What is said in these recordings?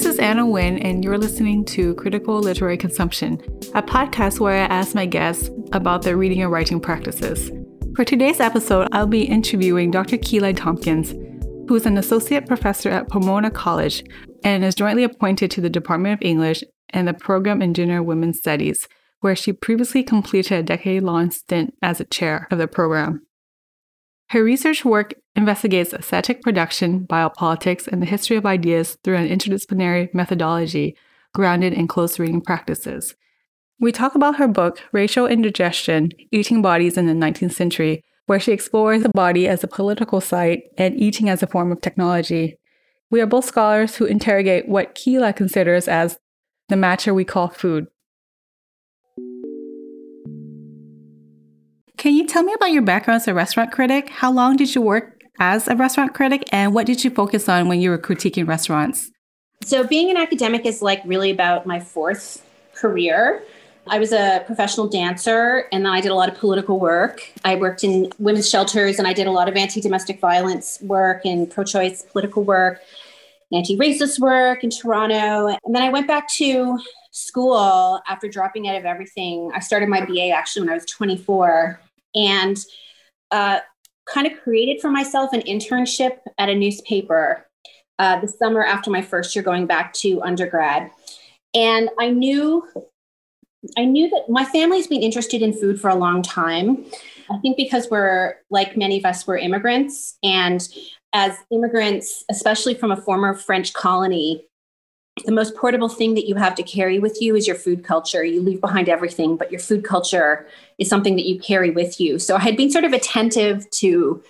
This is Anna Wynn, and you're listening to Critical Literary Consumption, a podcast where I ask my guests about their reading and writing practices. For today's episode, I'll be interviewing Dr. Kyla Tompkins, who is an associate professor at Pomona College and is jointly appointed to the Department of English and the Program in Gender and Women's Studies, where she previously completed a decade long stint as a chair of the program. Her research work investigates aesthetic production, biopolitics, and the history of ideas through an interdisciplinary methodology grounded in close reading practices. We talk about her book, Racial Indigestion Eating Bodies in the 19th Century, where she explores the body as a political site and eating as a form of technology. We are both scholars who interrogate what Kyla considers as the matter we call food. Can you tell me about your background as a restaurant critic? How long did you work as a restaurant critic, and what did you focus on when you were critiquing restaurants? So, being an academic is like really about my fourth career. I was a professional dancer and then I did a lot of political work. I worked in women's shelters and I did a lot of anti domestic violence work and pro choice political work, anti racist work in Toronto. And then I went back to school after dropping out of everything. I started my BA actually when I was 24 and uh, kind of created for myself an internship at a newspaper uh, the summer after my first year going back to undergrad. And I knew, I knew that my family's been interested in food for a long time. I think because we're like many of us, we're immigrants, and as immigrants, especially from a former French colony, the most portable thing that you have to carry with you is your food culture. You leave behind everything, but your food culture is something that you carry with you. So I had been sort of attentive to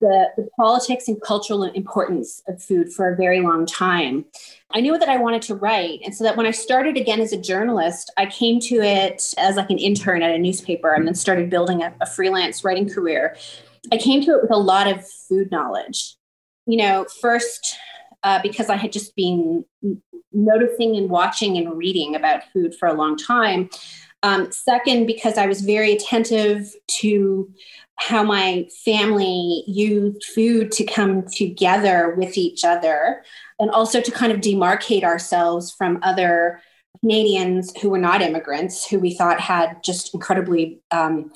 the, the politics and cultural importance of food for a very long time. I knew that I wanted to write. And so that when I started again as a journalist, I came to it as like an intern at a newspaper and then started building a, a freelance writing career. I came to it with a lot of food knowledge. You know, first, uh, because I had just been noticing and watching and reading about food for a long time. Um, second, because I was very attentive to how my family used food to come together with each other and also to kind of demarcate ourselves from other Canadians who were not immigrants, who we thought had just incredibly um,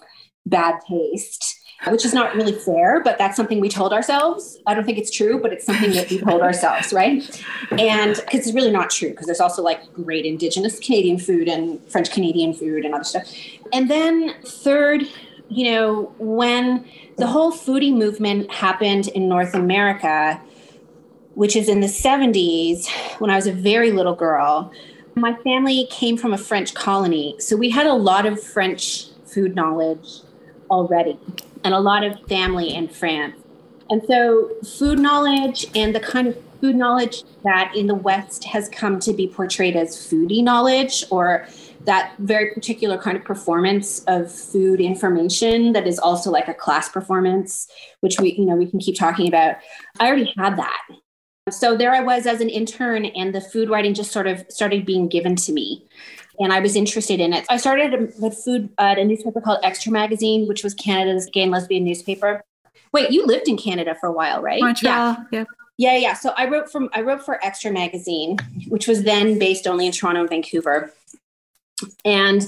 bad taste which is not really fair, but that's something we told ourselves. I don't think it's true, but it's something that we told ourselves, right? And because it's really not true, because there's also like great Indigenous Canadian food and French Canadian food and other stuff. And then, third, you know, when the whole foodie movement happened in North America, which is in the 70s, when I was a very little girl, my family came from a French colony. So we had a lot of French food knowledge already and a lot of family in France. And so, food knowledge and the kind of food knowledge that in the West has come to be portrayed as foodie knowledge or that very particular kind of performance of food information that is also like a class performance which we you know we can keep talking about. I already had that. So there i was as an intern and the food writing just sort of started being given to me and I was interested in it. I started with food at a newspaper called Xtra Magazine, which was Canada's gay and lesbian newspaper. Wait, you lived in Canada for a while, right? Montreal, yeah. yeah. Yeah, yeah. So I wrote from I wrote for Xtra Magazine, which was then based only in Toronto and Vancouver. And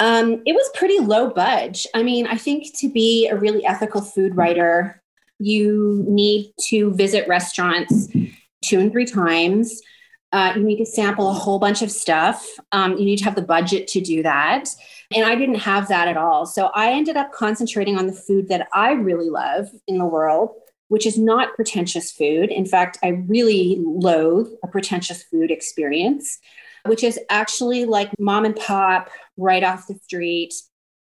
um, it was pretty low budge. I mean, I think to be a really ethical food writer, you need to visit restaurants two and three times. Uh, you need to sample a whole bunch of stuff. Um, you need to have the budget to do that. And I didn't have that at all. So I ended up concentrating on the food that I really love in the world, which is not pretentious food. In fact, I really loathe a pretentious food experience, which is actually like mom and pop, right off the street,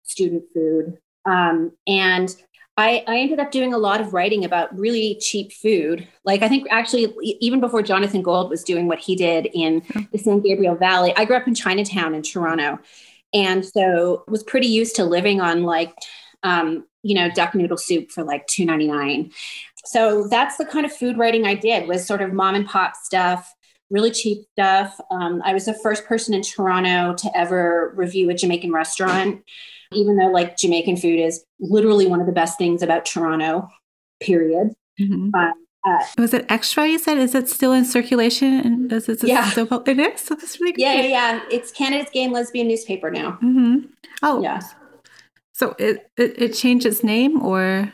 student food. Um, and I, I ended up doing a lot of writing about really cheap food. Like I think actually even before Jonathan Gold was doing what he did in the San Gabriel Valley, I grew up in Chinatown in Toronto. And so was pretty used to living on like um, you know, duck noodle soup for like two ninety nine. So that's the kind of food writing I did was sort of mom and pop stuff, really cheap stuff. Um, I was the first person in Toronto to ever review a Jamaican restaurant even though like Jamaican food is literally one of the best things about Toronto, period. Mm-hmm. Um, Uh, was it extra? You said is it still in circulation? And does it yeah. still? It is. So that's really great. Yeah, yeah. It's Canada's gay and lesbian newspaper now. Mm-hmm. Oh, yeah. So it, it it changed its name or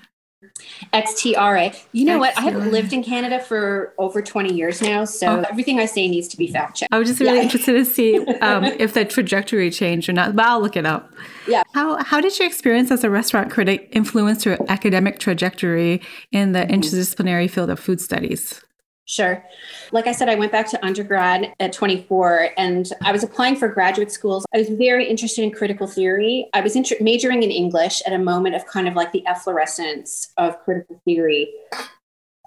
XTRA. You know what? I haven't lived in Canada for over 20 years now, so oh. everything I say needs to be fact checked. I was just really yeah. interested to see um, if the trajectory changed or not, but I'll look it up. Yeah. How, how did your experience as a restaurant critic influence your academic trajectory in the mm-hmm. interdisciplinary field of food studies? Sure. Like I said, I went back to undergrad at 24 and I was applying for graduate schools. I was very interested in critical theory. I was inter- majoring in English at a moment of kind of like the efflorescence of critical theory.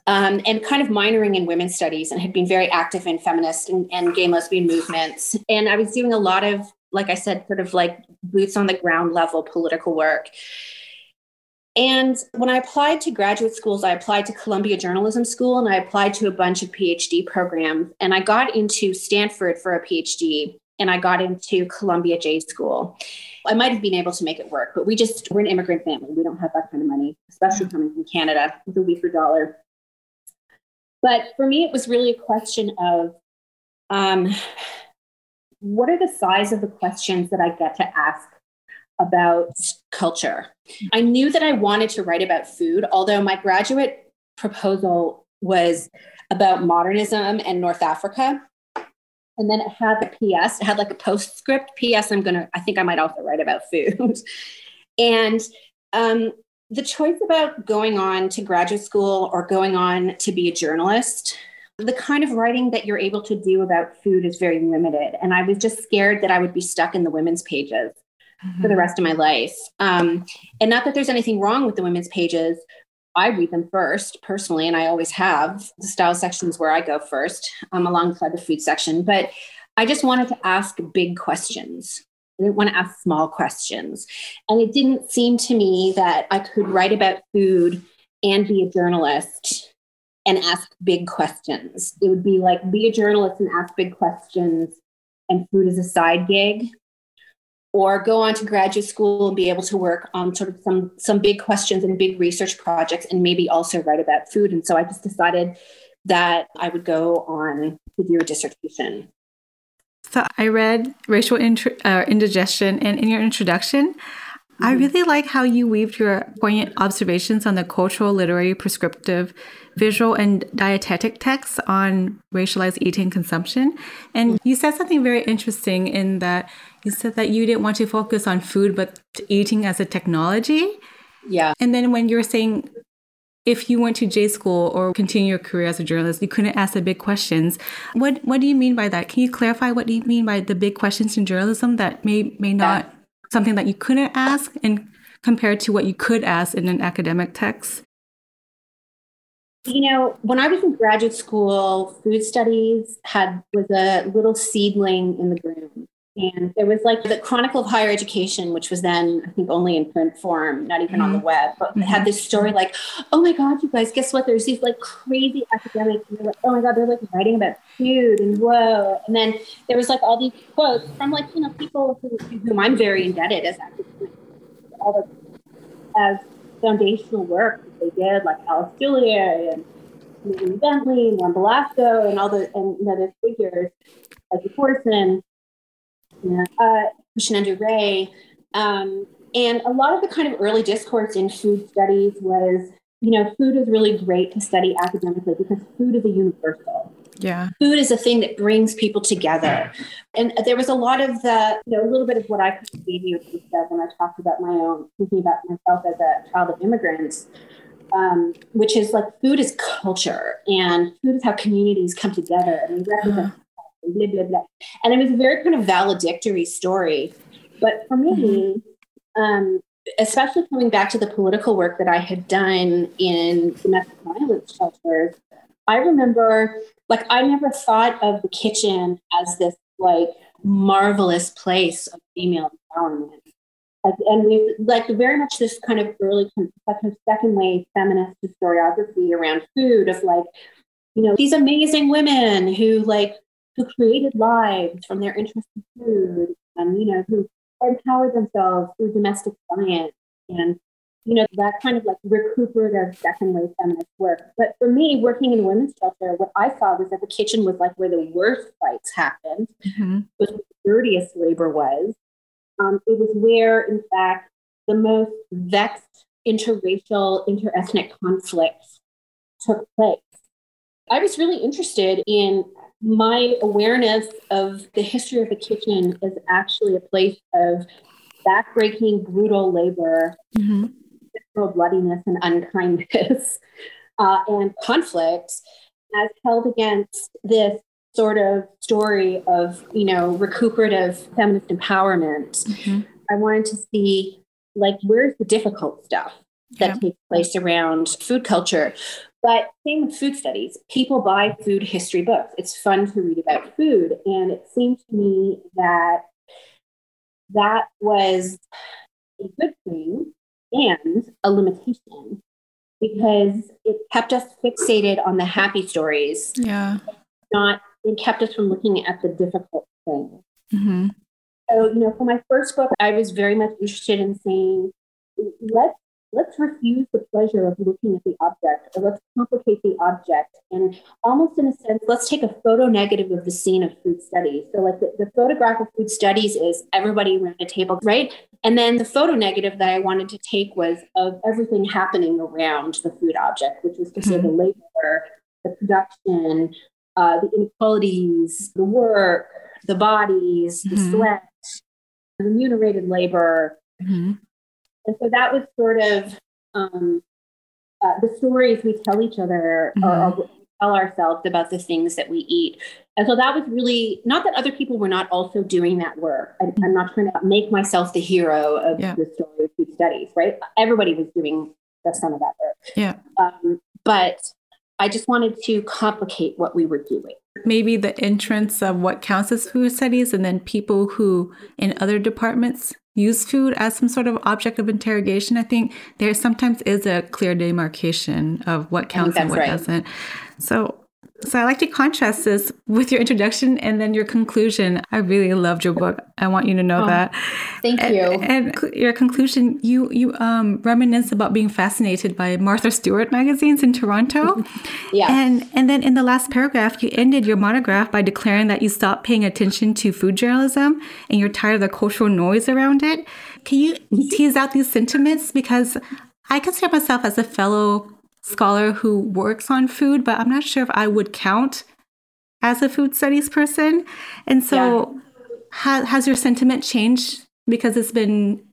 Um, and kind of minoring in women's studies and had been very active in feminist and, and gay and lesbian movements. And I was doing a lot of, like I said, sort of like boots on the ground level political work. And when I applied to graduate schools, I applied to Columbia Journalism School and I applied to a bunch of PhD programs. And I got into Stanford for a PhD and I got into Columbia J School. I might have been able to make it work, but we just, we're an immigrant family. We don't have that kind of money, especially coming from Canada with a weaker dollar. But for me, it was really a question of um, what are the size of the questions that I get to ask about culture. I knew that I wanted to write about food, although my graduate proposal was about modernism and North Africa. And then it had the PS, it had like a postscript. PS, I'm gonna, I think I might also write about food. and um, the choice about going on to graduate school or going on to be a journalist, the kind of writing that you're able to do about food is very limited. And I was just scared that I would be stuck in the women's pages mm-hmm. for the rest of my life. Um, and not that there's anything wrong with the women's pages. I read them first personally, and I always have. The style sections where I go first, um, alongside the food section. But I just wanted to ask big questions. I didn't want to ask small questions. And it didn't seem to me that I could write about food and be a journalist and ask big questions. It would be like be a journalist and ask big questions, and food is a side gig or go on to graduate school and be able to work on sort of some some big questions and big research projects and maybe also write about food. And so i just decided that i would go on to do a dissertation. So i read racial uh, indigestion and in your introduction I mm-hmm. really like how you weaved your poignant observations on the cultural, literary, prescriptive, visual, and dietetic texts on racialized eating consumption. And mm-hmm. you said something very interesting in that you said that you didn't want to focus on food, but eating as a technology. Yeah. And then when you were saying if you went to J school or continue your career as a journalist, you couldn't ask the big questions. What what do you mean by that? Can you clarify what do you mean by the big questions in journalism that may may not something that you couldn't ask and compared to what you could ask in an academic text? You know, when I was in graduate school, food studies had was a little seedling in the ground. And there was like the Chronicle of Higher Education, which was then, I think, only in print form, not even mm-hmm. on the mm-hmm. web, but mm-hmm. had this story like, oh my God, you guys, guess what? There's these like crazy academics. And they're like, oh my God, they're like writing about food and whoa. And then there was like all these quotes from like, you know, people who, whom I'm very indebted as all the, as foundational work that they did, like Alice Julier and Bentley and Warren Belasco and all the, and you know, those figures like Corson yeah. uh, Krishnendu Ray. Um, and a lot of the kind of early discourse in food studies was, you know, food is really great to study academically because food is a universal. Yeah. Food is a thing that brings people together. And there was a lot of the, you know, a little bit of what I could gave you when I talked about my own, thinking about myself as a child of immigrants, um, which is like food is culture and food is how communities come together and we represent blah, blah, blah. And it was a very kind of valedictory story. But for me, mm-hmm. um, especially coming back to the political work that I had done in domestic violence shelters, I remember, like, I never thought of the kitchen as this, like, marvelous place of female empowerment. Like, and we like very much this kind of early second, second wave feminist historiography around food of like, you know, these amazing women who like who created lives from their interest in food and, you know, who empowered themselves through domestic science and you know, that kind of like recuperative second wave feminist work. But for me, working in women's shelter, what I saw was that the kitchen was like where the worst fights happened, mm-hmm. was where the dirtiest labor was. Um, it was where, in fact, the most vexed interracial, interethnic conflicts took place. I was really interested in my awareness of the history of the kitchen is actually a place of backbreaking, brutal labor, mm-hmm. bloodiness, and unkindness, uh, and conflict, as held against this sort of story of you know recuperative feminist empowerment. Mm-hmm. I wanted to see like where's the difficult stuff that yeah. takes place around food culture. But same with food studies. People buy food history books. It's fun to read about food. And it seemed to me that that was a good thing and a limitation because it kept us fixated on the happy stories. Yeah. Not it kept us from looking at the difficult things. Mm-hmm. So, you know, for my first book, I was very much interested in saying, let's let's refuse the pleasure of looking at the object or let's complicate the object and almost in a sense let's take a photo negative of the scene of food studies so like the, the photograph of food studies is everybody around a table right and then the photo negative that i wanted to take was of everything happening around the food object which was to mm-hmm. say the labor the production uh, the inequalities the work the bodies mm-hmm. the sweat the remunerated labor mm-hmm and so that was sort of um, uh, the stories we tell each other mm-hmm. or, or tell ourselves about the things that we eat. And so that was really not that other people were not also doing that work. I, am not trying to make myself the hero of yeah. the story of food studies, right? Everybody was doing some of that work. Yeah. Um, but I just wanted to complicate what we were doing. Maybe the entrance of what counts as food studies and then people who in other departments use food as some sort of object of interrogation. I think there sometimes is a clear demarcation of what counts and what right. doesn't. So so I like to contrast this with your introduction and then your conclusion. I really loved your book. I want you to know oh, that. Thank and, you. And your conclusion, you you um, reminisce about being fascinated by Martha Stewart magazines in Toronto. yeah. And and then in the last paragraph, you ended your monograph by declaring that you stopped paying attention to food journalism and you're tired of the cultural noise around it. Can you tease out these sentiments because I consider myself as a fellow scholar who works on food, but I'm not sure if I would count as a food studies person. And so, yeah. ha- has your sentiment changed because it's been,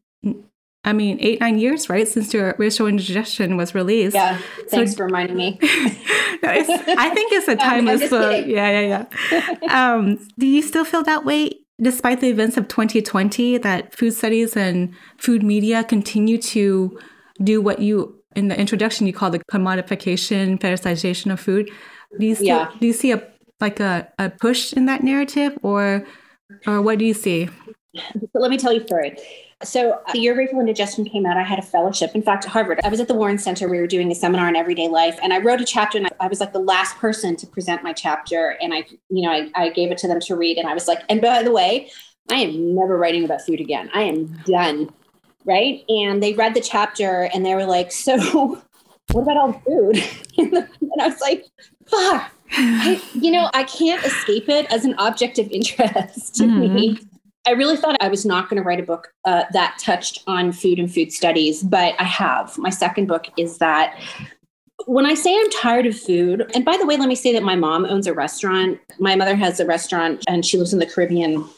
I mean, eight, nine years, right, since your racial indigestion was released? Yeah. Thanks so, for reminding me. no, I think it's a timeless book. Yeah, yeah, yeah. um, do you still feel that way? Despite the events of 2020, that food studies and food media continue to do what you in the introduction you call the commodification, fetishization of food. Do you see, yeah. do you see a like a, a push in that narrative or or what do you see? So let me tell you story. So uh, the year Racial Indigestion came out, I had a fellowship. In fact, at Harvard. I was at the Warren Center. We were doing a seminar on everyday life, and I wrote a chapter. And I, I was like the last person to present my chapter, and I, you know, I, I gave it to them to read. And I was like, and by the way, I am never writing about food again. I am done right? And they read the chapter and they were like, So, what about all the food? and I was like, Fuck. I, you know, I can't escape it as an object of interest to mm-hmm. me. I really thought I was not going to write a book uh, that touched on food and food studies, but I have. My second book is that when I say I'm tired of food, and by the way, let me say that my mom owns a restaurant. My mother has a restaurant and she lives in the Caribbean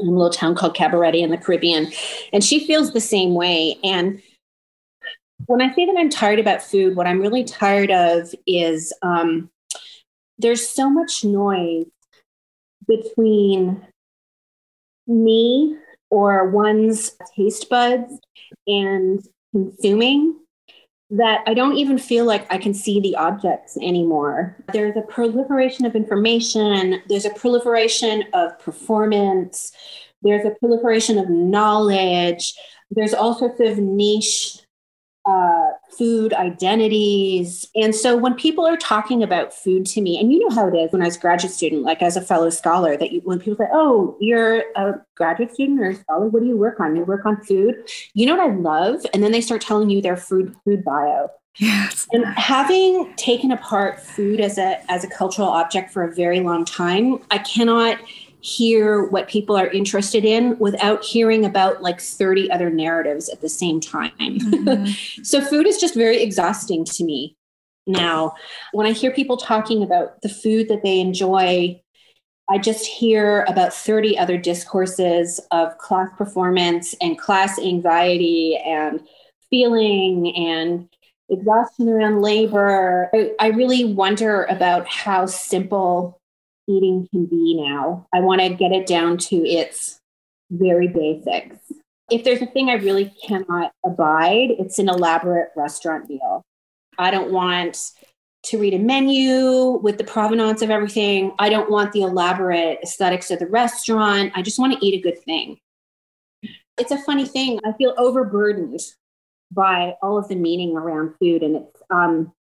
in a little town called Cabarete in the Caribbean. And she feels the same way. And when I say that I'm tired about food, what I'm really tired of is um, there's so much noise between me or one's taste buds and consuming that I don't even feel like I can see the objects anymore. There's a proliferation of information, there's a proliferation of performance, there's a proliferation of knowledge, there's all sorts of niche uh, food identities. And so when people are talking about food to me, and you know how it is when I was a graduate student, like as a fellow scholar, that you, when people say, Oh, you're a graduate student or a scholar, what do you work on? You work on food. You know what I love? And then they start telling you their food food bio. Yes. And having taken apart food as a as a cultural object for a very long time, I cannot hear what people are interested in without hearing about like 30 other narratives at the same time. Mm-hmm. so food is just very exhausting to me now. When I hear people talking about the food that they enjoy, I just hear about 30 other discourses of class performance and class anxiety and feeling and exhaustion around labor. I, I really wonder about how simple eating can be now. I want to get it down to its very basics. If there's a thing I really cannot abide, it's an elaborate restaurant meal. I don't want to read a menu with the provenance of everything. I don't want the elaborate aesthetics of the restaurant. I just want to eat a good thing. It's a funny thing. I feel overburdened by all of the meaning around food, and it's um,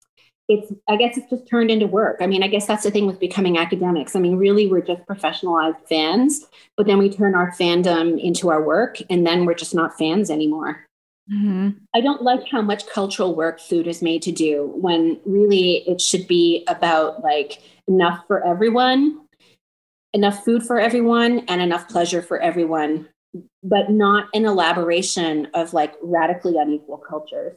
it's i guess it's just turned into work. I mean i guess that's the thing with becoming academics. I mean really we're just professionalized fans but then we turn our fandom into our work and then we're just not fans anymore. Mm-hmm. i don't like how much cultural work food is made to do when really it should be about like enough for everyone enough food for everyone and enough pleasure for everyone but not an elaboration of like radically unequal cultures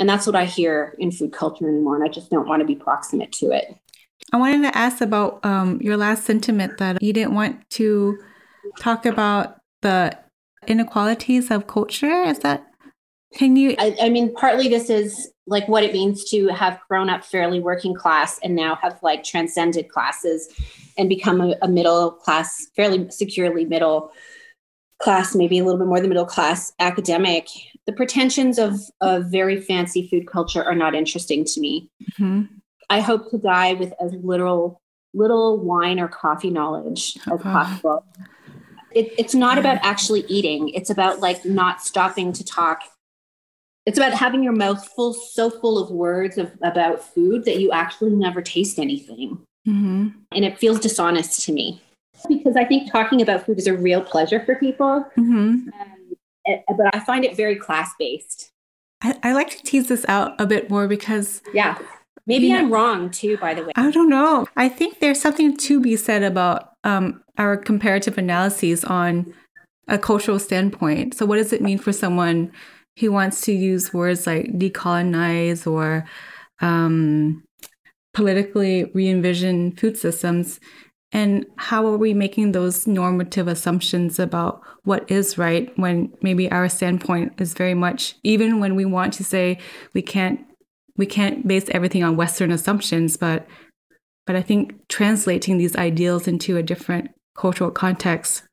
and that's what I hear in food culture anymore. And I just don't want to be proximate to it. I wanted to ask about um, your last sentiment that you didn't want to talk about the inequalities of culture. Is that, can you? I, I mean, partly this is like what it means to have grown up fairly working class and now have like transcended classes and become a, a middle class, fairly securely middle class, maybe a little bit more the middle class academic the pretensions of a very fancy food culture are not interesting to me. Mm-hmm. I hope to die with as little little wine or coffee knowledge as uh-huh. possible. It, it's not about actually eating. It's about like not stopping to talk. It's about having your mouth full, so full of words of, about food that you actually never taste anything. Mm-hmm. And it feels dishonest to me because I think talking about food is a real pleasure for people. Mm-hmm. But I find it very class based. I, I, like to tease this out a bit more because. Yeah. Maybe I'm know, wrong too, by the way. I don't know. I think there's something to be said about um, our comparative analyses on a cultural standpoint. So, what does it mean for someone who wants to use words like decolonize or um, politically re envision food systems and how are we making those normative assumptions about what is right when maybe our standpoint is very much even when we want to say we can't we can't base everything on western assumptions but but I think translating these ideals into a different cultural context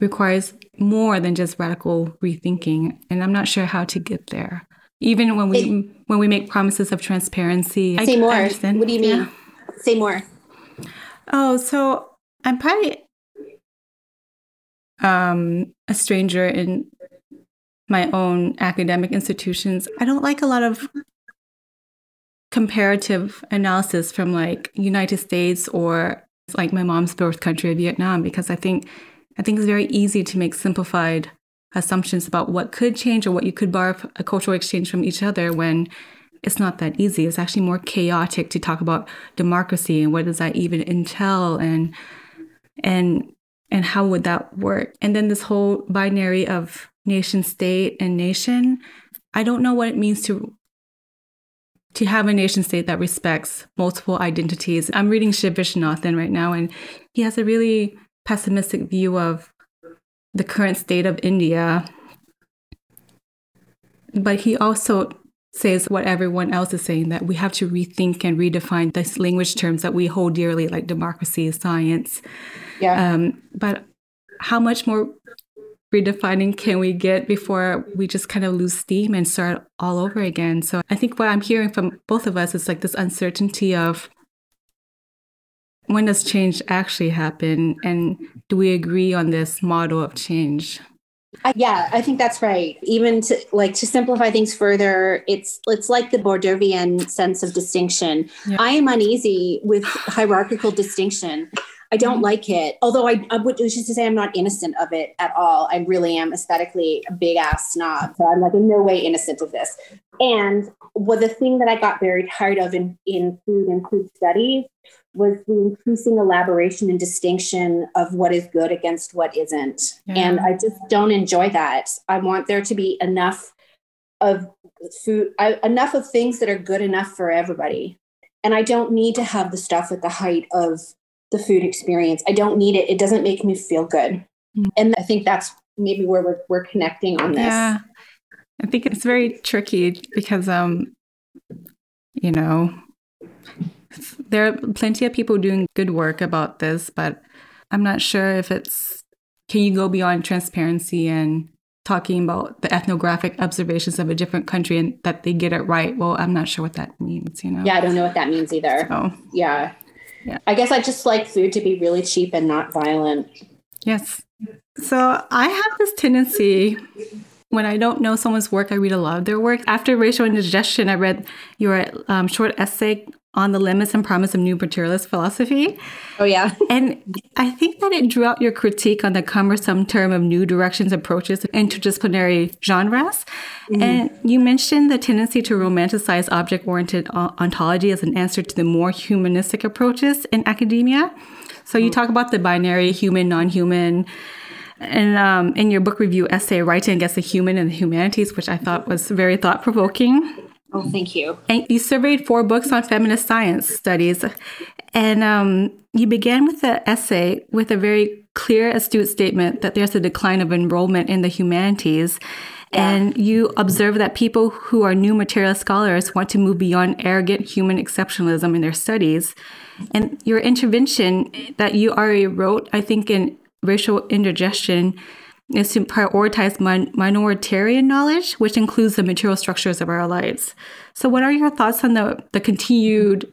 requires more than just radical rethinking. And I'm not sure how to get there. Even when we when we make promises of transparency say I, more. I what do you mean? Yeah. say more Oh, so I'm probably um, a stranger in my own academic institutions. I don't like a lot of comparative analysis from like United States or like my mom's birth country of Vietnam because I think I think it's very easy to make simplified assumptions about what could change or what you could borrow a cultural exchange from each other when it's not that easy. It's actually more chaotic to talk about democracy and what does that even entail and and and how would that work? And then this whole binary of nation state and nation, I don't know what it means to to have a nation state that respects multiple identities. I'm reading Shiv Viswanathan right now, and he has a really pessimistic view of the current state of India. But he also says what everyone else is saying that we have to rethink and redefine these language terms that we hold dearly, like democracy, science. Yeah. Um, but how much more redefining can we get before we just kind of lose steam and start all over again? So I think what I'm hearing from both of us is like this uncertainty of when does change actually happen and do we agree on this model of change? I, yeah, I think that's right. Even to like to simplify things further, it's it's like the Bourdieuian sense of distinction. Yeah. I am uneasy with hierarchical distinction. I don't mm-hmm. like it. Although I, I would just to say I'm not innocent of it at all. I really am aesthetically a big ass snob. So I'm like in no way innocent of this. And what the thing that I got very tired of in, in food and food studies was the increasing elaboration and distinction of what is good against what isn't. Yeah. And I just don't enjoy that. I want there to be enough of food, I, enough of things that are good enough for everybody. And I don't need to have the stuff at the height of the food experience. I don't need it. It doesn't make me feel good. Mm-hmm. And I think that's maybe where we're, we're connecting on this. Yeah. I think it's very tricky because, um, you know, there are plenty of people doing good work about this, but I'm not sure if it's can you go beyond transparency and talking about the ethnographic observations of a different country and that they get it right. Well, I'm not sure what that means, you know. Yeah, I don't know what that means either. So, yeah. Yeah. I guess I just like food to be really cheap and not violent. Yes. So I have this tendency when I don't know someone's work, I read a lot of their work. After Racial Indigestion, I read your um, short essay on the limits and promise of new materialist philosophy. Oh, yeah. and I think that it drew out your critique on the cumbersome term of new directions, approaches, interdisciplinary genres. Mm-hmm. And you mentioned the tendency to romanticize object oriented ontology as an answer to the more humanistic approaches in academia. So you mm-hmm. talk about the binary human, non human. And um, in your book review essay, Writing Against the Human and the Humanities, which I thought was very thought provoking. Oh, thank you. And you surveyed four books on feminist science studies. And um, you began with the essay with a very clear, astute statement that there's a decline of enrollment in the humanities. Yeah. And you observe that people who are new materialist scholars want to move beyond arrogant human exceptionalism in their studies. And your intervention that you already wrote, I think, in Racial Indigestion, is to prioritize min- minoritarian knowledge, which includes the material structures of our lives. So, what are your thoughts on the, the continued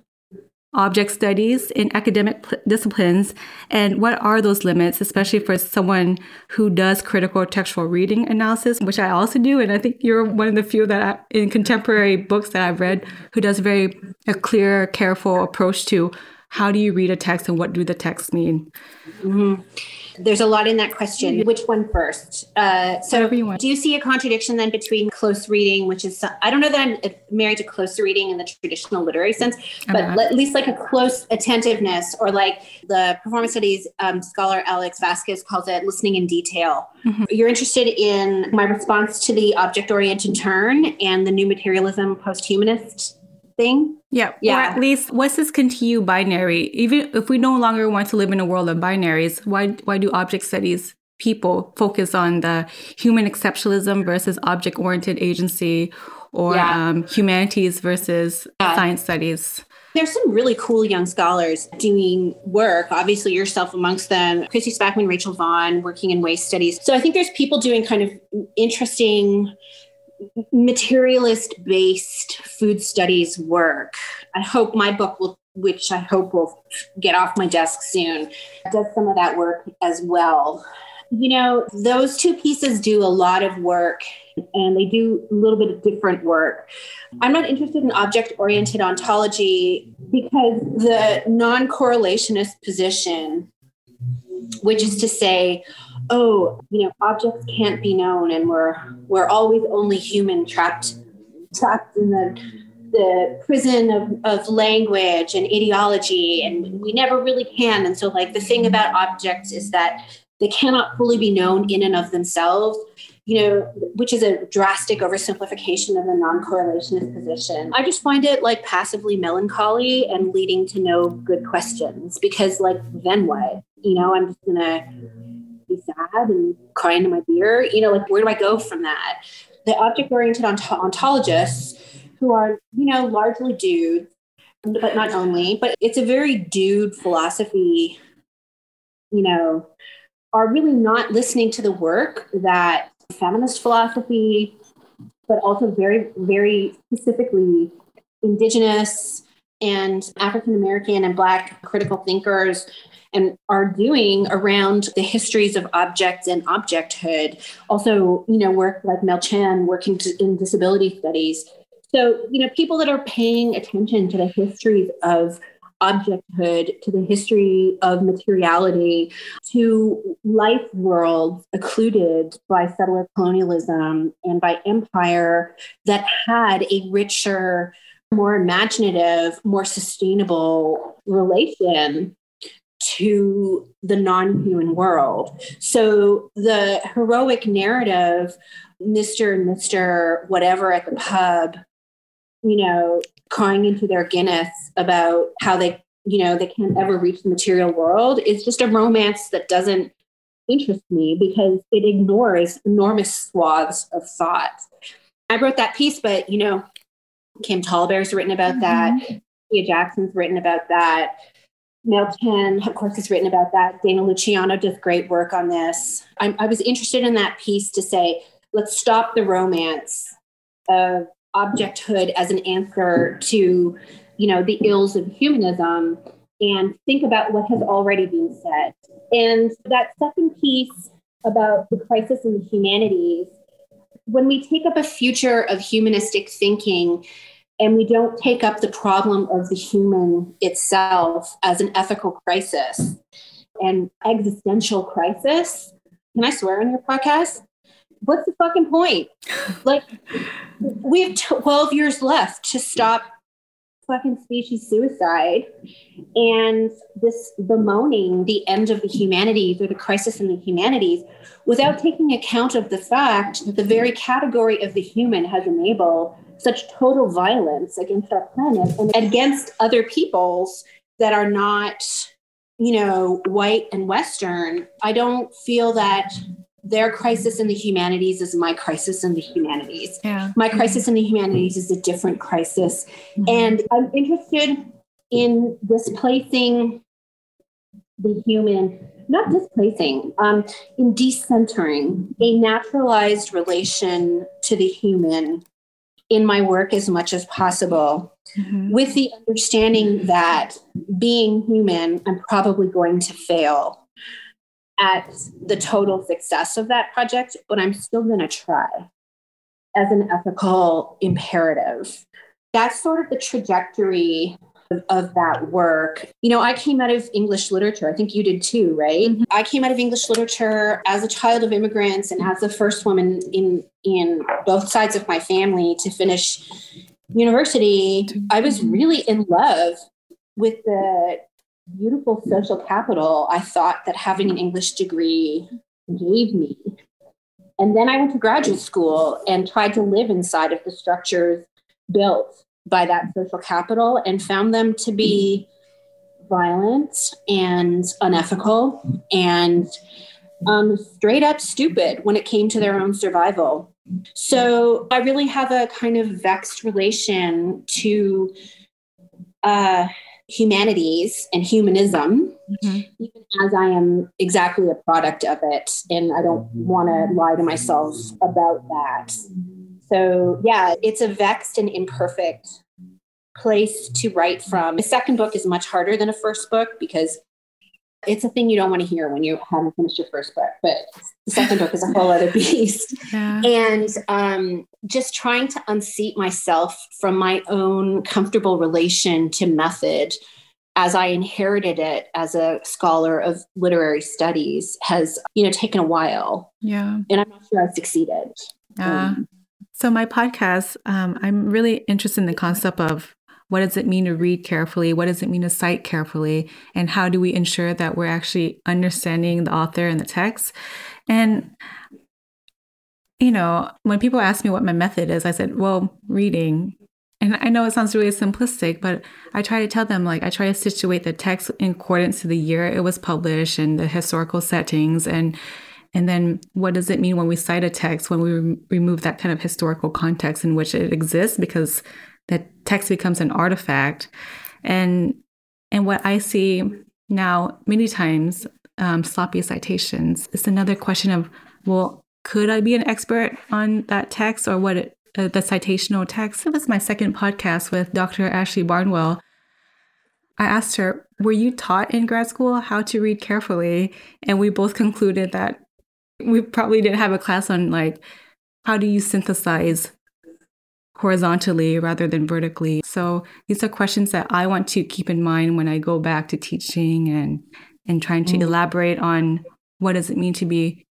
object studies in academic p- disciplines, and what are those limits, especially for someone who does critical textual reading analysis, which I also do, and I think you're one of the few that I, in contemporary books that I've read who does a very a clear, careful approach to how do you read a text and what do the texts mean. Mm-hmm. There's a lot in that question. Which one first? Uh, so, you do you see a contradiction then between close reading, which is, I don't know that I'm married to close reading in the traditional literary sense, but uh-huh. at least like a close attentiveness, or like the performance studies um, scholar Alex Vazquez calls it listening in detail. Mm-hmm. You're interested in my response to the object oriented turn and the new materialism post humanist thing. Yeah. Yeah. Or at least what's this continue binary? Even if we no longer want to live in a world of binaries, why why do object studies people focus on the human exceptionalism versus object oriented agency or yeah. um, humanities versus yeah. science studies? There's some really cool young scholars doing work. Obviously, yourself amongst them. Christy Spackman, Rachel Vaughn, working in waste studies. So I think there's people doing kind of interesting materialist based food studies work. I hope my book will, which I hope will get off my desk soon, does some of that work as well. You know, those two pieces do a lot of work and they do a little bit of different work. I'm not interested in object oriented ontology because the non correlationist position, which is to say, oh, you know, objects can't be known and we're we're always only human trapped trapped in the the prison of, of language and ideology and we never really can. And so like the thing about objects is that they cannot fully be known in and of themselves you know, which is a drastic oversimplification of the non-correlationist position. I just find it like passively melancholy and leading to no good questions because like then what? You know, I'm just gonna sad and crying into my beer. You know, like where do I go from that? The object oriented ont- ontologists, who are, you know, largely dudes, but not only, but it's a very dude philosophy, you know, are really not listening to the work that feminist philosophy, but also very, very specifically indigenous and African American and Black critical thinkers and are doing around the histories of objects and objecthood. Also, you know, work like Mel Chen working in disability studies. So, you know, people that are paying attention to the histories of objecthood, to the history of materiality, to life worlds occluded by settler colonialism and by empire that had a richer, more imaginative, more sustainable relation to the non human world. So the heroic narrative, Mr. and Mr. whatever at the pub, you know, crying into their Guinness about how they, you know, they can't ever reach the material world is just a romance that doesn't interest me because it ignores enormous swaths of thought. I wrote that piece, but you know, Kim Tallbear's written about mm-hmm. that. Jackson's written about that. Mel Chen, of course, has written about that. Dana Luciano does great work on this. I, I was interested in that piece to say, let's stop the romance of objecthood as an answer to, you know, the ills of humanism and think about what has already been said. And that second piece about the crisis in the humanities, when we take up a future of humanistic thinking, and we don't take up the problem of the human itself as an ethical crisis and existential crisis. Can I swear on your podcast? What's the fucking point? Like, we have 12 years left to stop fucking species suicide and this bemoaning the end of the humanities or the crisis in the humanities without taking account of the fact that the very category of the human has enabled such total violence against our planet and against other peoples that are not, you know, white and Western, I don't feel that their crisis in the humanities is my crisis in the humanities. Yeah. My crisis in the humanities is a different crisis. Mm-hmm. And I'm interested in displacing the human, not displacing, um, in decentering a naturalized relation to the human in my work as much as possible mm-hmm. with the understanding that being human, I'm probably going to fail at the total success of that project, but I'm still going to try as an ethical imperative. That's sort of the trajectory of, that work. You know, I came out of English literature. I think you did too, right? Mm-hmm. I came out of English literature as a child of immigrants and as the first woman in in both sides of my family to finish university. I was really in love with the beautiful social capital I thought that having an English degree gave me. And then I went to graduate school and tried to live inside of the structures built by that social capital and found them to be violent and unethical and um, straight up stupid when it came to their own survival. So I really have a kind of vexed relation to uh, humanities and humanism, mm-hmm. even as I am exactly a product of it. And I don't want to lie to myself about that. So, yeah, it's a vexed and imperfect place to write from. The second book is much harder than a first book because it's a thing you don't want to hear when you haven't finished your first book, but the second book is a whole other beast. Yeah. And um, just trying to unseat myself from my own comfortable relation to method as I inherited it as a scholar of literary studies has, you know, taken a while. Yeah. And I'm not sure I've succeeded. Yeah. Um, so my podcast, um, I'm really interested in the concept of what does it mean to read carefully? What does it mean to cite carefully? And how do we ensure that we're actually understanding the author and the text? And, you know, when people ask me what my method is, I said, well, reading. And I know it sounds really simplistic, but I try to tell them, like, I try to situate the text in accordance to the year it was published and the historical settings and and then what does it mean when we cite a text when we re- remove that kind of historical context in which it exists because that text becomes an artifact. And and what I see now many times, um, sloppy citations It's another question of, well, could I be an expert on that text or what it, uh, the citational text? This is my second podcast with Dr. Ashley Barnwell. I asked her, Were you taught in grad school how to read carefully? And we both concluded that we probably didn't have a class on like how do you synthesize horizontally rather than vertically. So these are questions that I want to keep in mind when I go back to teaching and and trying to mm. elaborate on what does it mean to be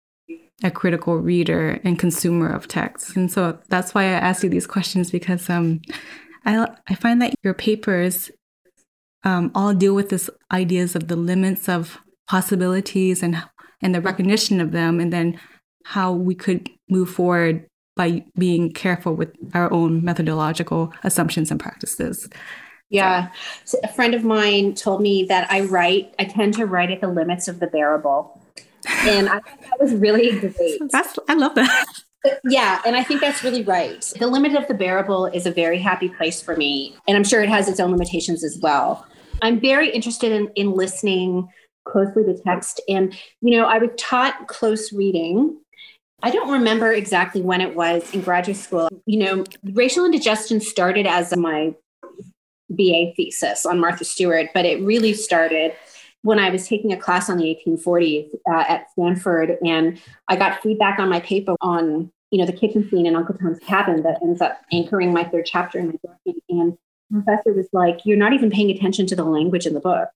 a critical reader and consumer of text. And so that's why I ask you these questions because um, I I find that your papers um, all deal with this ideas of the limits of possibilities and and the recognition of them, and then how we could move forward by being careful with our own methodological assumptions and practices. Yeah. So a friend of mine told me that I write, I tend to write at the limits of the bearable. And I thought that was really great. That's, I love that. Yeah, and I think that's really right. The limit of the bearable is a very happy place for me. And I'm sure it has its own limitations as well. I'm very interested in, in listening closely to text. And, you know, I was taught close reading I don't remember exactly when it was in graduate school. You know, racial indigestion started as my BA thesis on Martha Stewart, but it really started when I was taking a class on the 1840s uh, at Stanford, and I got feedback on my paper on you know the kitchen scene in Uncle Tom's Cabin that ends up anchoring my third chapter in my book. And the professor was like, "You're not even paying attention to the language in the book."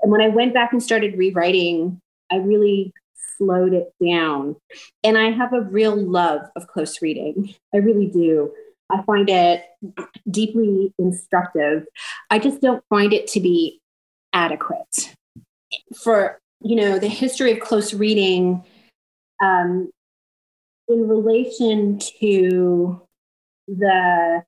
And when I went back and started rewriting, I really slowed it down. And I have a real love of close reading. I really do. I find it deeply instructive. I just don't find it to be adequate. For, you know, the history of close reading um, in relation to the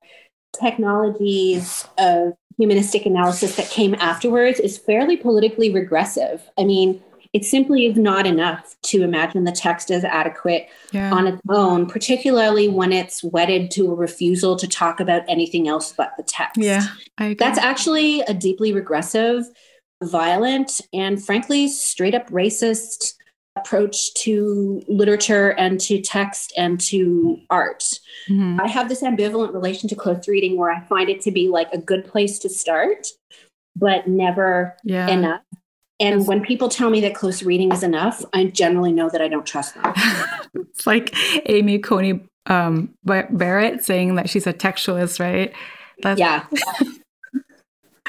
technologies of humanistic analysis that came afterwards is fairly politically regressive. I mean, it simply is not enough to imagine the text as adequate yeah. on its own, particularly when it's wedded to a refusal to talk about anything else but the text. Yeah, that's actually a deeply regressive, violent, and frankly, straight up racist approach to literature and to text and to art. Mm-hmm. I have this ambivalent relation to close reading where I find it to be like a good place to start, but never yeah. enough. And when people tell me that close reading is enough, I generally know that I don't trust them. it's like Amy Coney um, Barrett saying that she's a textualist, right? That's- yeah.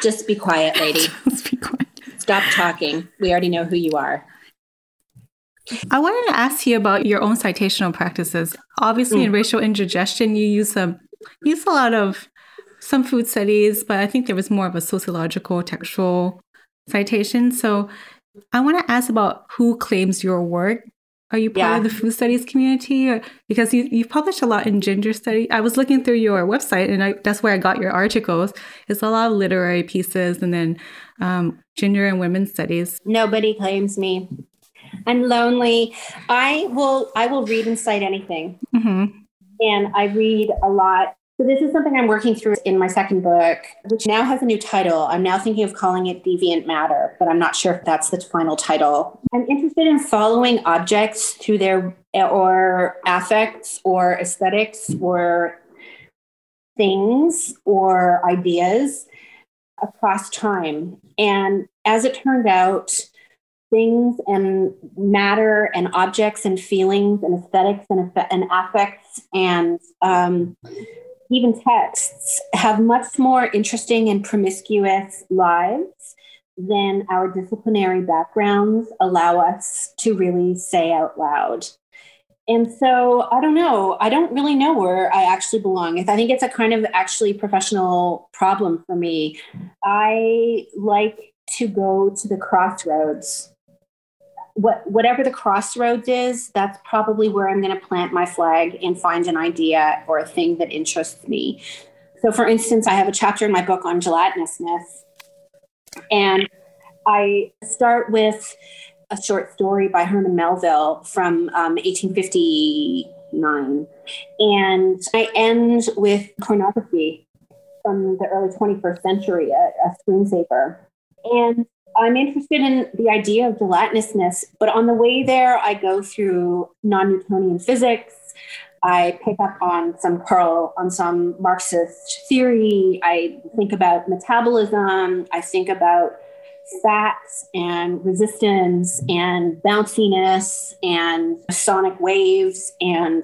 Just be quiet, lady. Just be quiet. Stop talking. We already know who you are. I wanted to ask you about your own citational practices. Obviously, mm. in racial indigestion, you use a use a lot of some food studies, but I think there was more of a sociological, textual citation. So I want to ask about who claims your work. Are you part yeah. of the food studies community? Or, because you, you've published a lot in gender study. I was looking through your website and I, that's where I got your articles. It's a lot of literary pieces and then um, gender and women's studies. Nobody claims me. I'm lonely. I will I will read and cite anything. Mm-hmm. And I read a lot so this is something I'm working through in my second book, which now has a new title. I'm now thinking of calling it Deviant Matter, but I'm not sure if that's the final title. I'm interested in following objects through their or affects or aesthetics or things or ideas across time. And as it turned out, things and matter and objects and feelings and aesthetics and, and affects and um, even texts have much more interesting and promiscuous lives than our disciplinary backgrounds allow us to really say out loud. And so I don't know. I don't really know where I actually belong. I think it's a kind of actually professional problem for me. I like to go to the crossroads what whatever the crossroads is, that's probably where I'm going to plant my flag and find an idea or a thing that interests me. So, for instance, I have a chapter in my book on gelatinousness, and I start with a short story by Herman Melville from um, 1859, and I end with pornography from the early 21st century, a, a screensaver. And I'm interested in the idea of gelatinousness, but on the way there, I go through non Newtonian physics. I pick up on some Karl, on some Marxist theory. I think about metabolism. I think about fats and resistance and bounciness and sonic waves. And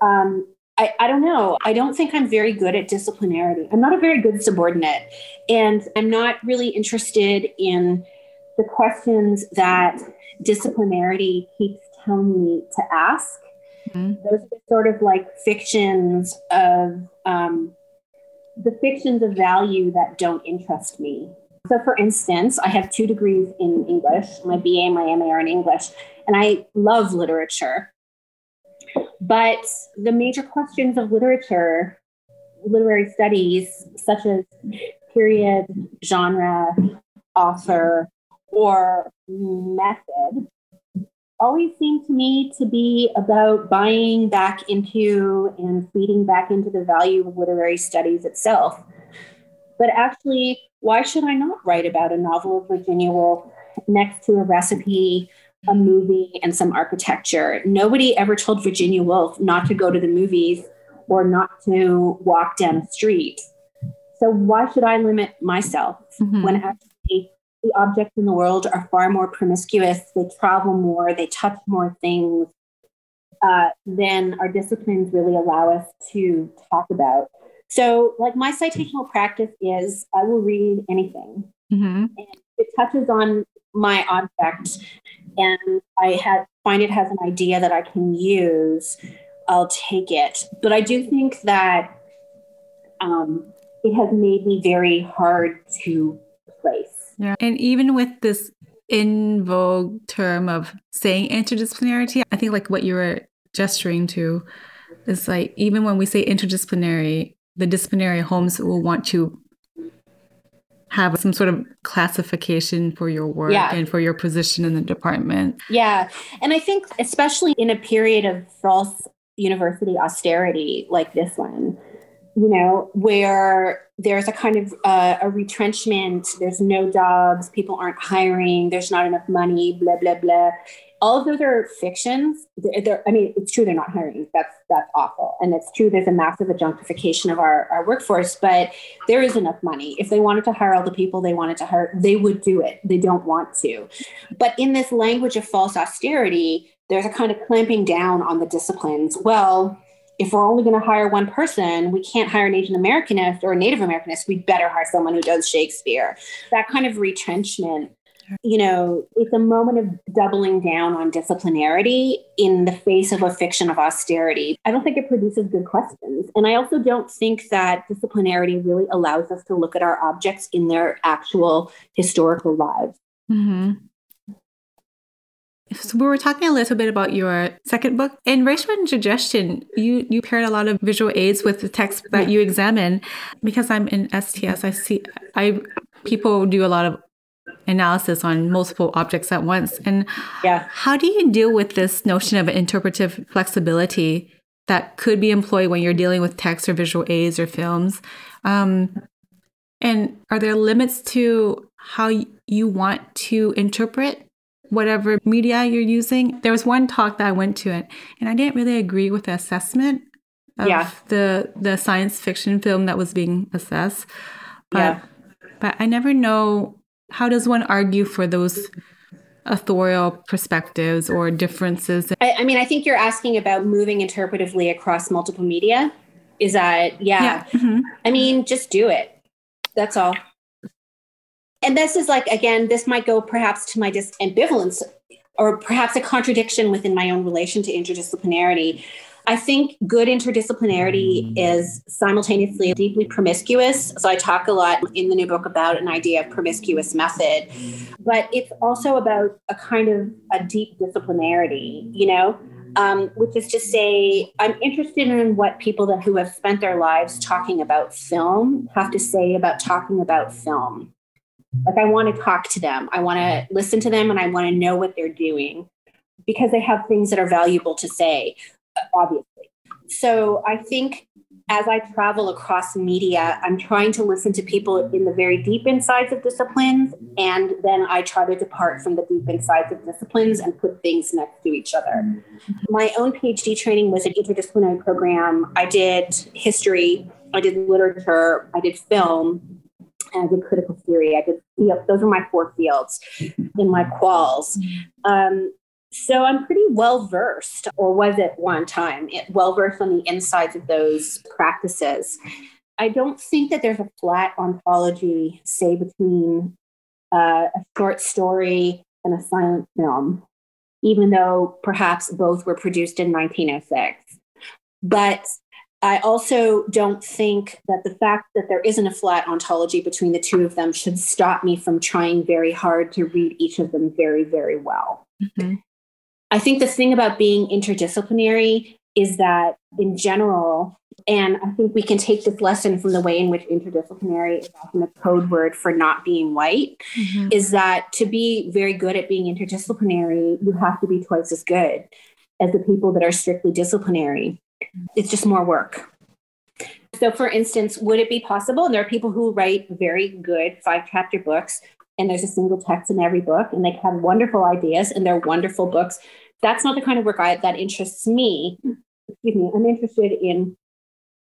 um, I, I don't know. I don't think I'm very good at disciplinarity. I'm not a very good subordinate. And I'm not really interested in the questions that disciplinarity keeps telling me to ask. Mm-hmm. Those are sort of like fictions of um, the fictions of value that don't interest me. So, for instance, I have two degrees in English. My BA and my MA are in English, and I love literature. But the major questions of literature, literary studies, such as period, genre, author, or method, always seem to me to be about buying back into and feeding back into the value of literary studies itself. But actually, why should I not write about a novel of Virginia Woolf next to a recipe, a movie, and some architecture? Nobody ever told Virginia Woolf not to go to the movies or not to walk down the street. So why should I limit myself mm-hmm. when actually the objects in the world are far more promiscuous, they travel more, they touch more things uh, than our disciplines really allow us to talk about. So, like my citational practice is I will read anything. Mm-hmm. And it touches on my object and I had, find it has an idea that I can use, I'll take it. But I do think that um, it has made me very hard to place. Yeah. And even with this in vogue term of saying interdisciplinarity, I think like what you were gesturing to is like even when we say interdisciplinary, the disciplinary homes will want to have some sort of classification for your work yeah. and for your position in the department. Yeah. And I think, especially in a period of false university austerity like this one, you know, where there's a kind of uh, a retrenchment, there's no jobs, people aren't hiring, there's not enough money, blah, blah, blah. All of those are fictions. They're, they're, I mean, it's true they're not hiring. That's that's awful, and it's true there's a massive adjunctification of our, our workforce. But there is enough money. If they wanted to hire all the people they wanted to hire, they would do it. They don't want to. But in this language of false austerity, there's a kind of clamping down on the disciplines. Well, if we're only going to hire one person, we can't hire an Asian Americanist or a Native Americanist. We'd better hire someone who does Shakespeare. That kind of retrenchment, you know, it's a moment of doubling down on disciplinarity in the face of a fiction of austerity. I don't think it produces good questions. And I also don't think that disciplinarity really allows us to look at our objects in their actual historical lives. Mm-hmm. So we were talking a little bit about your second book. In Racial Indigestion, you you paired a lot of visual aids with the text that you examine. Because I'm in STS, I see I people do a lot of analysis on multiple objects at once. And yeah. how do you deal with this notion of interpretive flexibility that could be employed when you're dealing with text or visual aids or films? Um, and are there limits to how you want to interpret whatever media you're using. There was one talk that I went to it, and I didn't really agree with the assessment of yeah. the the science fiction film that was being assessed. But, yeah. but I never know how does one argue for those authorial perspectives or differences. I, I mean, I think you're asking about moving interpretively across multiple media. Is that yeah? yeah. Mm-hmm. I mean, just do it. That's all and this is like again this might go perhaps to my dis- ambivalence or perhaps a contradiction within my own relation to interdisciplinarity i think good interdisciplinarity is simultaneously deeply promiscuous so i talk a lot in the new book about an idea of promiscuous method but it's also about a kind of a deep disciplinarity you know um, which is to say, I'm interested in what people that who have spent their lives talking about film have to say about talking about film. Like I want to talk to them. I want to listen to them and I want to know what they're doing because they have things that are valuable to say, obviously. So I think as I travel across media, I'm trying to listen to people in the very deep insides of disciplines. And then I try to depart from the deep insides of disciplines and put things next to each other. My own PhD training was an interdisciplinary program. I did history, I did literature, I did film, and I did critical theory. I did, those were my four fields in my quals. Um, so I'm pretty well versed, or was at one time, well versed on the insides of those practices. I don't think that there's a flat ontology, say, between uh, a short story and a silent film, even though perhaps both were produced in 1906. But I also don't think that the fact that there isn't a flat ontology between the two of them should stop me from trying very hard to read each of them very, very well. Mm-hmm. I think the thing about being interdisciplinary is that in general, and I think we can take this lesson from the way in which interdisciplinary is often a code word for not being white, mm-hmm. is that to be very good at being interdisciplinary, you have to be twice as good as the people that are strictly disciplinary. It's just more work. So, for instance, would it be possible? And there are people who write very good five chapter books and there's a single text in every book and they have wonderful ideas and they're wonderful books. That's not the kind of work I, that interests me. Excuse me i'm interested in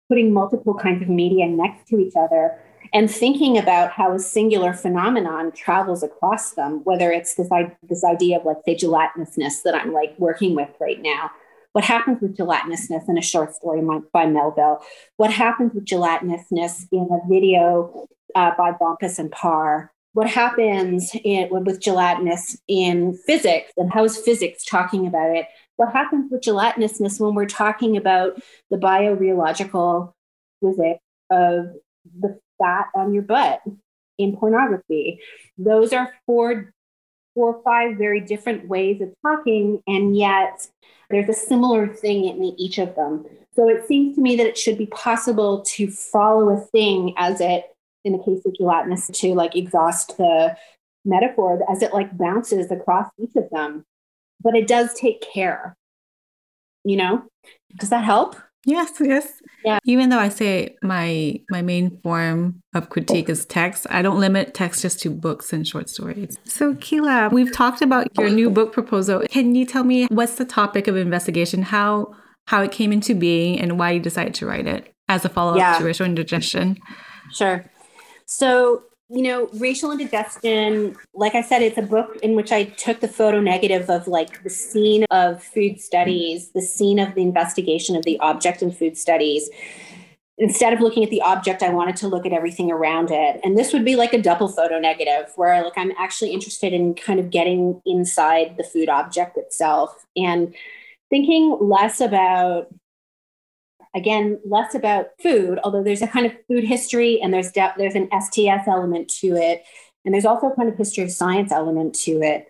putting multiple kinds of media next to each other and thinking about how a singular phenomenon travels across them whether it's this, this idea of like say gelatinousness that i'm like working with right now. What happens with gelatinousness in a short story by melville what happens with gelatinousness in a video uh, by Bompas and Parr what happens in, with gelatinous in physics and how is physics talking about it? What happens with gelatinousness when we're talking about the biorheological physics of the fat on your butt in pornography? Those are four four or five very different ways of talking and yet there's a similar thing in each of them. So it seems to me that it should be possible to follow a thing as it in the case of gelatinous to like exhaust the metaphor as it like bounces across each of them. But it does take care. You know? Does that help? Yes, yes. Yeah. Even though I say my my main form of critique is text, I don't limit text just to books and short stories. So Kyla, we've talked about your new book proposal. Can you tell me what's the topic of investigation, how how it came into being and why you decided to write it as a follow-up yeah. to racial indigestion? Sure. So, you know, Racial Indigestion, like I said, it's a book in which I took the photo negative of like the scene of food studies, the scene of the investigation of the object in food studies. Instead of looking at the object, I wanted to look at everything around it. And this would be like a double photo negative where like I'm actually interested in kind of getting inside the food object itself and thinking less about again less about food although there's a kind of food history and there's de- there's an sts element to it. And there's also a kind of history of science element to it.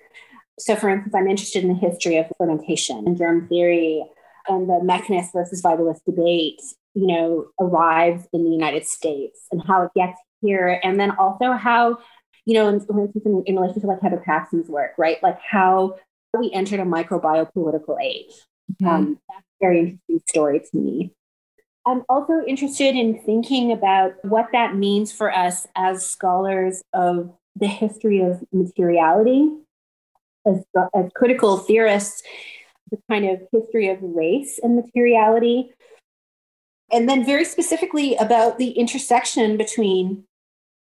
So for instance i'm interested in the history of fermentation and germ theory and the mechanist versus vitalist debate you know arrives in the united states and how it gets here. And then also how you know in, in, in relation to like heather paxson's work right? Like how we entered a microbiopolitical age. Mm-hmm. um, that's a very interesting story to me I'm also interested in thinking about what that means for us as scholars of the history of materiality, as, as critical theorists, the kind of history of race and materiality. And then, very specifically, about the intersection between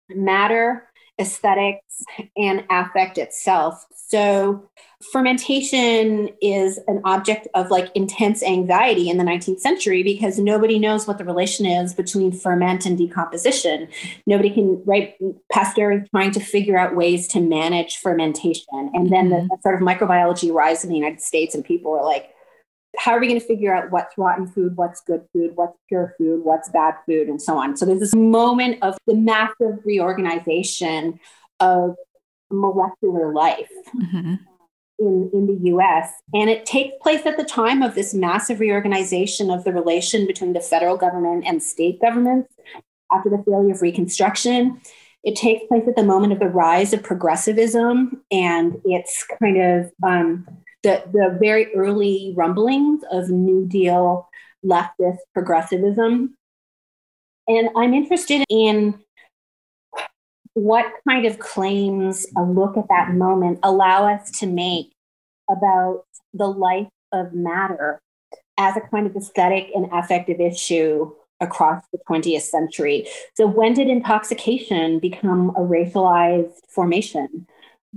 matter, aesthetics, and affect itself. So, fermentation is an object of like intense anxiety in the 19th century because nobody knows what the relation is between ferment and decomposition. Nobody can, right? Pasteur is trying to figure out ways to manage fermentation. And then the, the mm-hmm. sort of microbiology rise in the United States, and people are like, how are we going to figure out what's rotten food, what's good food, what's pure food, what's bad food, and so on? So there's this moment of the massive reorganization of molecular life. Mm-hmm in, in the US. And it takes place at the time of this massive reorganization of the relation between the federal government and state governments after the failure of Reconstruction. It takes place at the moment of the rise of progressivism and it's kind of um, the, the very early rumblings of New Deal leftist progressivism. And I'm interested in what kind of claims a look at that moment allow us to make about the life of matter as a kind of aesthetic and affective issue across the 20th century. So, when did intoxication become a racialized formation?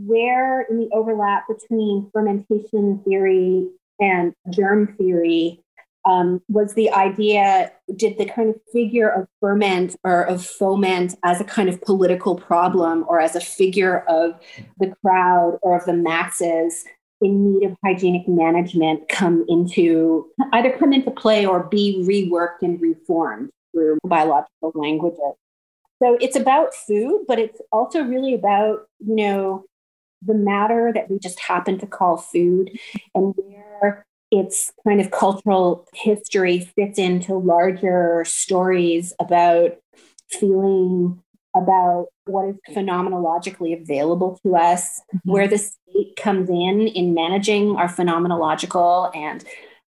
Where in the overlap between fermentation theory and germ theory um, was the idea did the kind of figure of ferment or of foment as a kind of political problem or as a figure of the crowd or of the masses in need of hygienic management come into either come into play or be reworked and reformed through biological languages. So it's about food, but it's also really about, you know, the matter that we just happen to call food and where its kind of cultural history fits into larger stories about feeling about what is phenomenologically available to us, mm-hmm. where the state comes in in managing our phenomenological and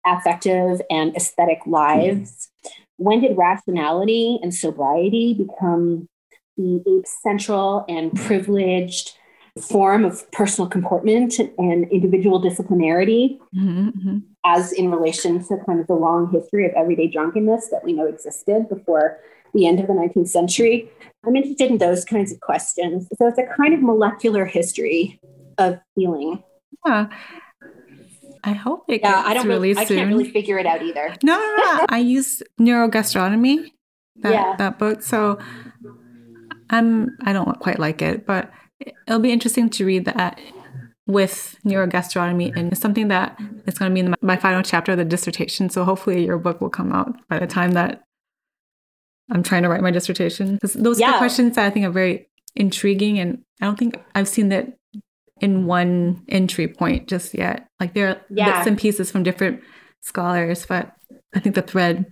affective and aesthetic lives. Mm-hmm. When did rationality and sobriety become the central and privileged form of personal comportment and individual disciplinarity mm-hmm, mm-hmm. as in relation to kind of the long history of everyday drunkenness that we know existed before the end of the 19th century. I'm interested in those kinds of questions. So it's a kind of molecular history of feeling. Yeah. I hope it yeah, I don't really, I can't really figure it out either. No, no, no. I use neurogastronomy, that, yeah. that book. So I'm I don't quite like it, but it'll be interesting to read that with neurogastronomy and it's something that is going to be in my final chapter of the dissertation. So hopefully your book will come out by the time that I'm trying to write my dissertation. Because those yeah. are questions that I think are very intriguing, and I don't think I've seen that in one entry point just yet. Like there are yeah. bits and pieces from different scholars, but I think the thread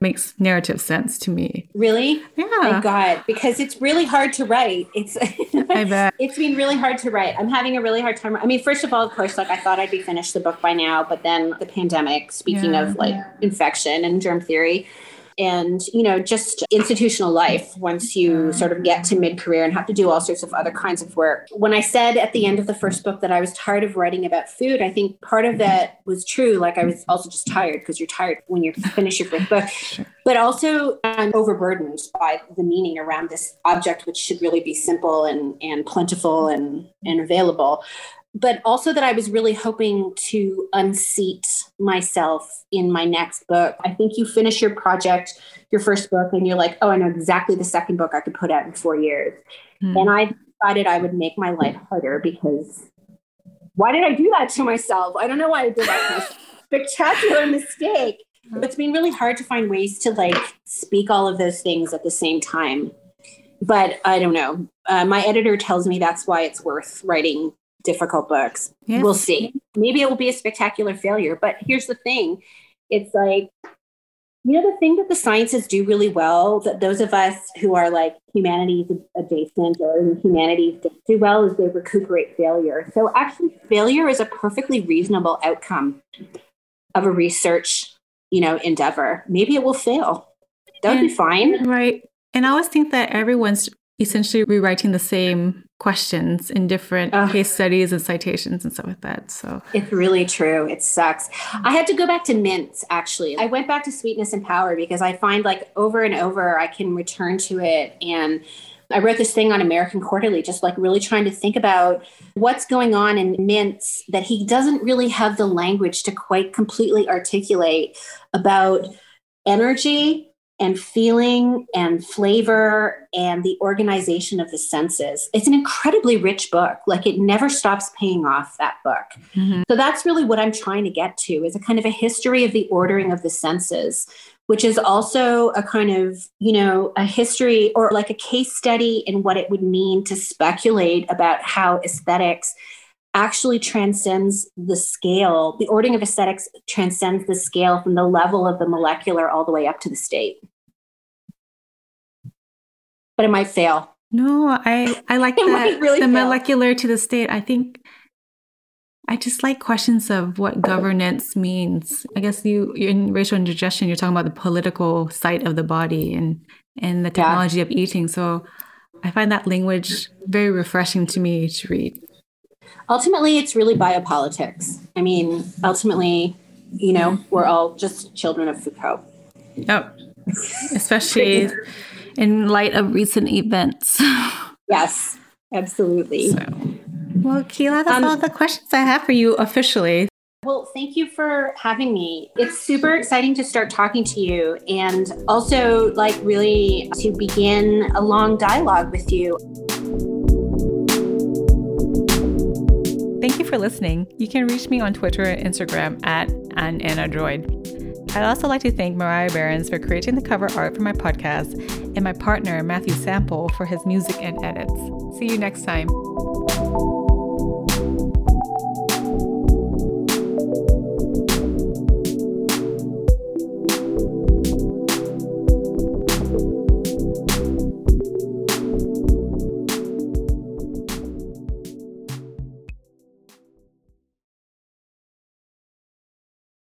makes narrative sense to me. Really? Yeah. Thank God, because it's really hard to write. It's I bet. it's been really hard to write. I'm having a really hard time. I mean, first of all, of course, like I thought I'd be finished the book by now, but then the pandemic, speaking yeah, of like yeah. infection and germ theory, and you know just institutional life once you sort of get to mid-career and have to do all sorts of other kinds of work. When i said at the end of the first book that i was tired of writing about food i think part of that was true. Like i was also just tired because you're tired when you finish your first book. But also i'm overburdened by the meaning around this object which should really be simple and and plentiful and and available but also that I was really hoping to unseat myself in my next book. I think you finish your project, your first book, and you're like, oh, I know exactly the second book I could put out in four years. Mm-hmm. And I decided I would make my life harder because why did I do that to myself? I don't know why I did that. spectacular mistake. But it's been really hard to find ways to like speak all of those things at the same time. But I don't know. Uh, my editor tells me that's why it's worth writing difficult books. Yes. We'll see. Maybe it will be a spectacular failure. But here's the thing it's like, you know, the thing that the sciences do really well, that those of us who are like humanities adjacent or humanities do well, is they recuperate failure. So actually, failure is a perfectly reasonable outcome of a research, you know, endeavor. Maybe it will fail. That would be fine. Right. And I always think that everyone's essentially rewriting the same questions in different case studies and citations and stuff like that. So it's really true. It sucks. I had to go back to Mintz actually. I went back to sweetness and power because I find like over and over I can return to it and I wrote this thing on American Quarterly, just like really trying to think about what's going on in Mintz that he doesn't really have the language to quite completely articulate about energy and feeling and flavor and the organization of the senses. It's an incredibly rich book. Like it never stops paying off that book. Mm-hmm. So that's really what I'm trying to get to is a kind of a history of the ordering of the senses, which is also a kind of, you know, a history or like a case study in what it would mean to speculate about how aesthetics actually transcends the scale. The ordering of aesthetics transcends the scale from the level of the molecular all the way up to the state. But it might fail. No, I I like that really the fail. molecular to the state. I think I just like questions of what governance means. I guess you in racial indigestion, you're talking about the political site of the body and and the technology yeah. of eating. So I find that language very refreshing to me to read. Ultimately, it's really biopolitics. I mean, ultimately, you know, we're all just children of Foucault. Yep. Especially in light of recent events. yes, absolutely. So. Well, Kyla, that's um, all the questions I have for you officially. Well, thank you for having me. It's super exciting to start talking to you and also, like, really to begin a long dialogue with you. Thank you for listening. You can reach me on Twitter and Instagram at an Android. I'd also like to thank Mariah Behrens for creating the cover art for my podcast and my partner Matthew Sample for his music and edits. See you next time.